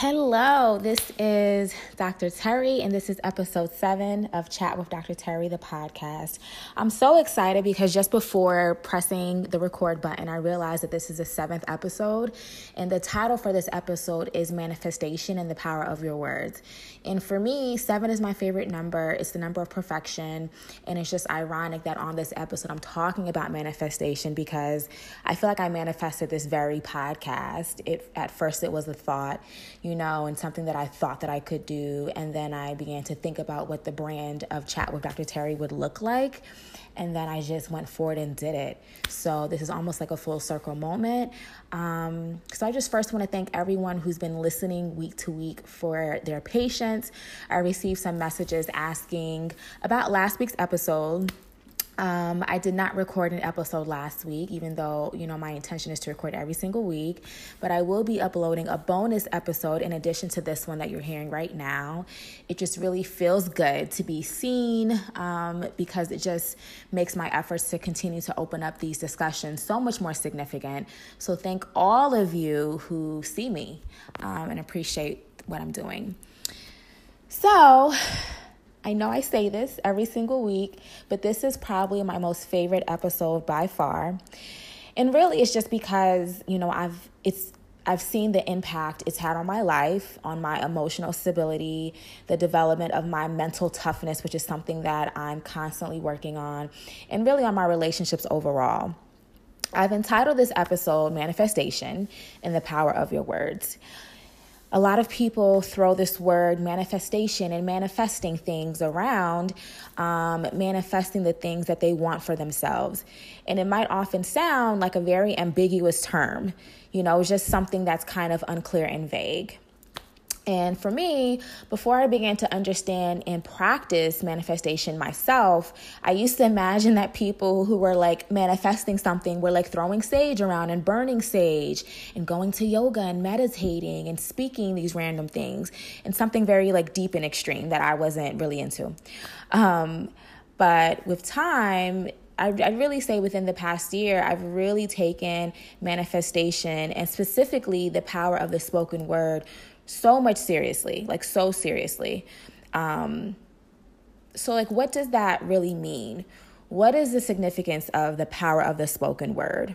Hello, this is Dr. Terry, and this is episode seven of Chat with Dr. Terry, the podcast. I'm so excited because just before pressing the record button, I realized that this is the seventh episode, and the title for this episode is Manifestation and the Power of Your Words. And for me, seven is my favorite number, it's the number of perfection, and it's just ironic that on this episode, I'm talking about manifestation because I feel like I manifested this very podcast. It, at first, it was a thought you know, and something that I thought that I could do. And then I began to think about what the brand of Chat with Dr. Terry would look like. And then I just went forward and did it. So this is almost like a full circle moment. Um, so I just first want to thank everyone who's been listening week to week for their patience. I received some messages asking about last week's episode um, I did not record an episode last week, even though, you know, my intention is to record every single week. But I will be uploading a bonus episode in addition to this one that you're hearing right now. It just really feels good to be seen um, because it just makes my efforts to continue to open up these discussions so much more significant. So thank all of you who see me um, and appreciate what I'm doing. So, I know I say this every single week, but this is probably my most favorite episode by far. And really it's just because, you know, I've it's I've seen the impact it's had on my life, on my emotional stability, the development of my mental toughness, which is something that I'm constantly working on, and really on my relationships overall. I've entitled this episode Manifestation and the Power of Your Words a lot of people throw this word manifestation and manifesting things around, um, manifesting the things that they want for themselves. And it might often sound like a very ambiguous term, you know, just something that's kind of unclear and vague. And for me, before I began to understand and practice manifestation myself, I used to imagine that people who were like manifesting something were like throwing sage around and burning sage and going to yoga and meditating and speaking these random things and something very like deep and extreme that I wasn't really into. Um, but with time, I, would really say within the past year, I've really taken manifestation and specifically the power of the spoken word so much seriously, like so seriously. Um, so, like, what does that really mean? What is the significance of the power of the spoken word?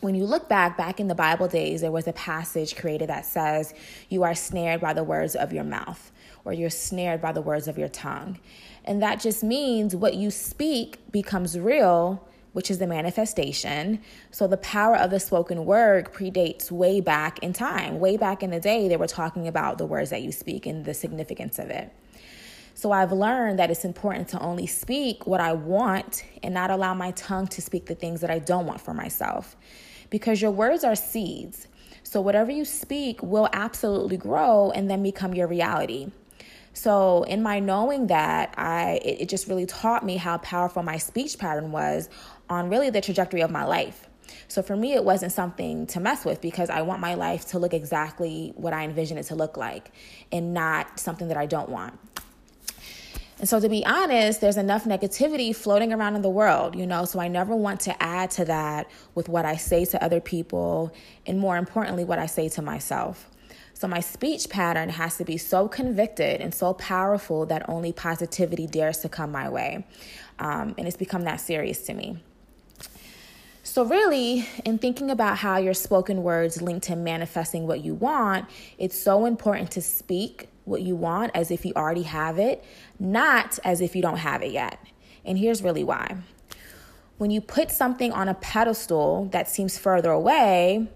When you look back, back in the Bible days, there was a passage created that says, You are snared by the words of your mouth, or you're snared by the words of your tongue. And that just means what you speak becomes real which is the manifestation. So the power of the spoken word predates way back in time. Way back in the day, they were talking about the words that you speak and the significance of it. So I've learned that it's important to only speak what I want and not allow my tongue to speak the things that I don't want for myself. Because your words are seeds. So whatever you speak will absolutely grow and then become your reality. So, in my knowing that, I it, it just really taught me how powerful my speech pattern was on really the trajectory of my life. So for me, it wasn't something to mess with because I want my life to look exactly what I envision it to look like and not something that I don't want. And so, to be honest, there's enough negativity floating around in the world, you know, so I never want to add to that with what I say to other people and more importantly, what I say to myself. So, my speech pattern has to be so convicted and so powerful that only positivity dares to come my way. Um, and it's become that serious to me. So, really, in thinking about how your spoken words link to manifesting what you want, it's so important to speak what you want as if you already have it, not as if you don't have it yet. And here's really why. When you put something on a pedestal that seems further away,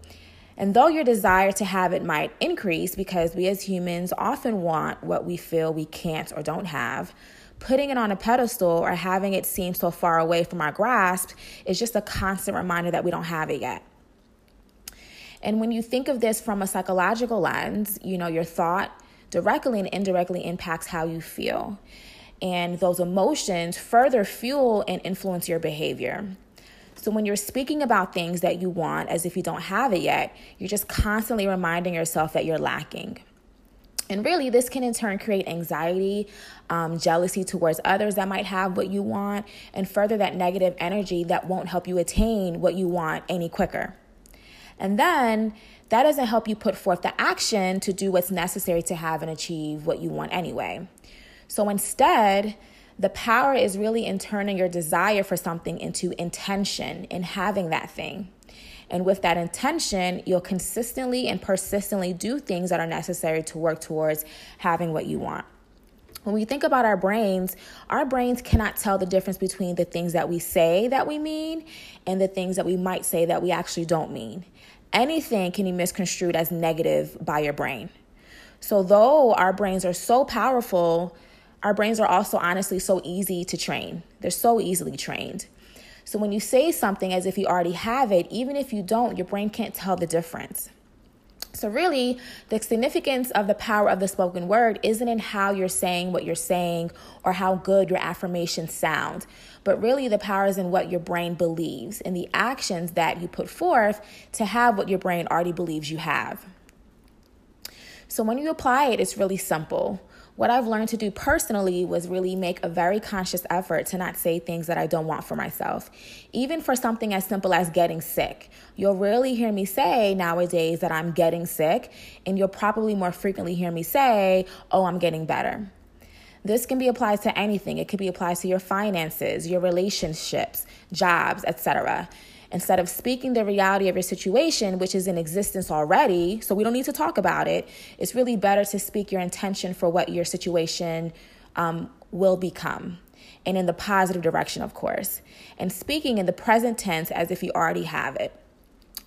and though your desire to have it might increase because we as humans often want what we feel we can't or don't have, putting it on a pedestal or having it seem so far away from our grasp is just a constant reminder that we don't have it yet. And when you think of this from a psychological lens, you know, your thought directly and indirectly impacts how you feel. And those emotions further fuel and influence your behavior. So when you're speaking about things that you want as if you don't have it yet, you're just constantly reminding yourself that you're lacking. And really, this can in turn create anxiety, um, jealousy towards others that might have what you want, and further that negative energy that won't help you attain what you want any quicker. And then that doesn't help you put forth the action to do what's necessary to have and achieve what you want anyway. So instead, the power is really in turning your desire for something into intention in having that thing. And with that intention, you'll consistently and persistently do things that are necessary to work towards having what you want. When we think about our brains, our brains cannot tell the difference between the things that we say that we mean and the things that we might say that we actually don't mean. Anything can be misconstrued as negative by your brain. So, though our brains are so powerful, our brains are also honestly so easy to train. They're so easily trained. So when you say something as if you already have it, even if you don't, your brain can't tell the difference. So, really, the significance of the power of the spoken word isn't in how you're saying what you're saying or how good your affirmations sound, but really the power is in what your brain believes and the actions that you put forth to have what your brain already believes you have. So, when you apply it, it's really simple. What I've learned to do personally was really make a very conscious effort to not say things that I don't want for myself. Even for something as simple as getting sick. You'll rarely hear me say nowadays that I'm getting sick, and you'll probably more frequently hear me say, oh, I'm getting better. This can be applied to anything. It could be applied to your finances, your relationships, jobs, etc. Instead of speaking the reality of your situation, which is in existence already, so we don't need to talk about it, it's really better to speak your intention for what your situation um, will become. And in the positive direction, of course. And speaking in the present tense as if you already have it.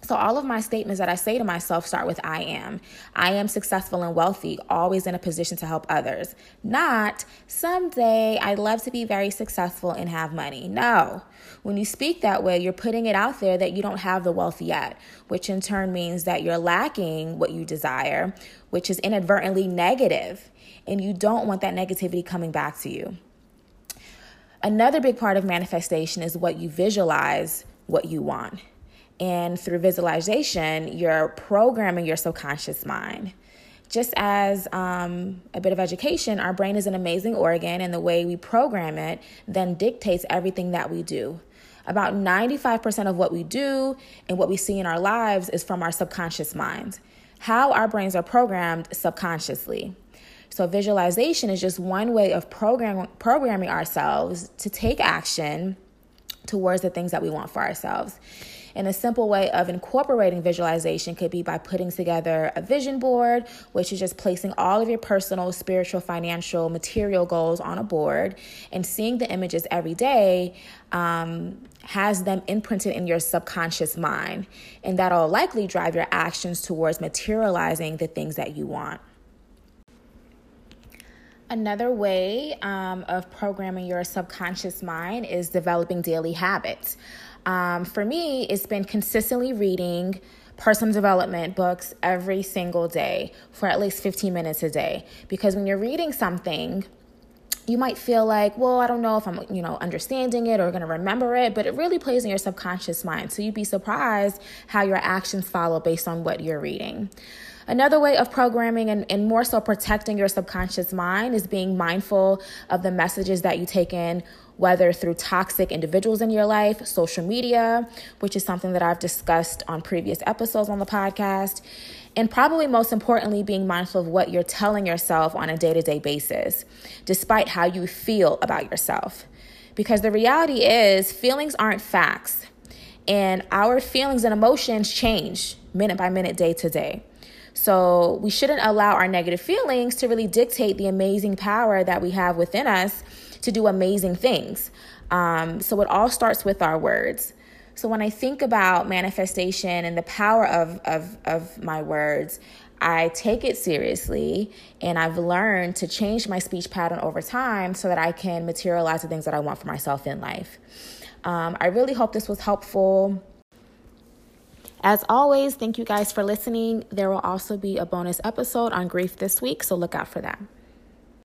So, all of my statements that I say to myself start with I am. I am successful and wealthy, always in a position to help others. Not someday I'd love to be very successful and have money. No. When you speak that way, you're putting it out there that you don't have the wealth yet, which in turn means that you're lacking what you desire, which is inadvertently negative, and you don't want that negativity coming back to you. Another big part of manifestation is what you visualize what you want. And through visualization, you're programming your subconscious mind. Just as um, a bit of education, our brain is an amazing organ, and the way we program it then dictates everything that we do. About 95% of what we do and what we see in our lives is from our subconscious mind. How our brains are programmed subconsciously. So, visualization is just one way of program, programming ourselves to take action towards the things that we want for ourselves. And a simple way of incorporating visualization could be by putting together a vision board, which is just placing all of your personal, spiritual, financial, material goals on a board and seeing the images every day. Um, has them imprinted in your subconscious mind, and that'll likely drive your actions towards materializing the things that you want. Another way um, of programming your subconscious mind is developing daily habits. Um, for me, it's been consistently reading personal development books every single day for at least 15 minutes a day. Because when you're reading something, you might feel like, well, I don't know if I'm, you know, understanding it or going to remember it, but it really plays in your subconscious mind. So you'd be surprised how your actions follow based on what you're reading. Another way of programming and, and more so protecting your subconscious mind is being mindful of the messages that you take in, whether through toxic individuals in your life, social media, which is something that I've discussed on previous episodes on the podcast, and probably most importantly, being mindful of what you're telling yourself on a day to day basis, despite how you feel about yourself. Because the reality is, feelings aren't facts, and our feelings and emotions change minute by minute, day to day. So we shouldn't allow our negative feelings to really dictate the amazing power that we have within us to do amazing things. Um, so it all starts with our words. So when I think about manifestation and the power of, of, of my words, I take it seriously and I've learned to change my speech pattern over time so that I can materialize the things that I want for myself in life. Um, I really hope this was helpful. As always, thank you guys for listening. There will also be a bonus episode on grief this week, so look out for that.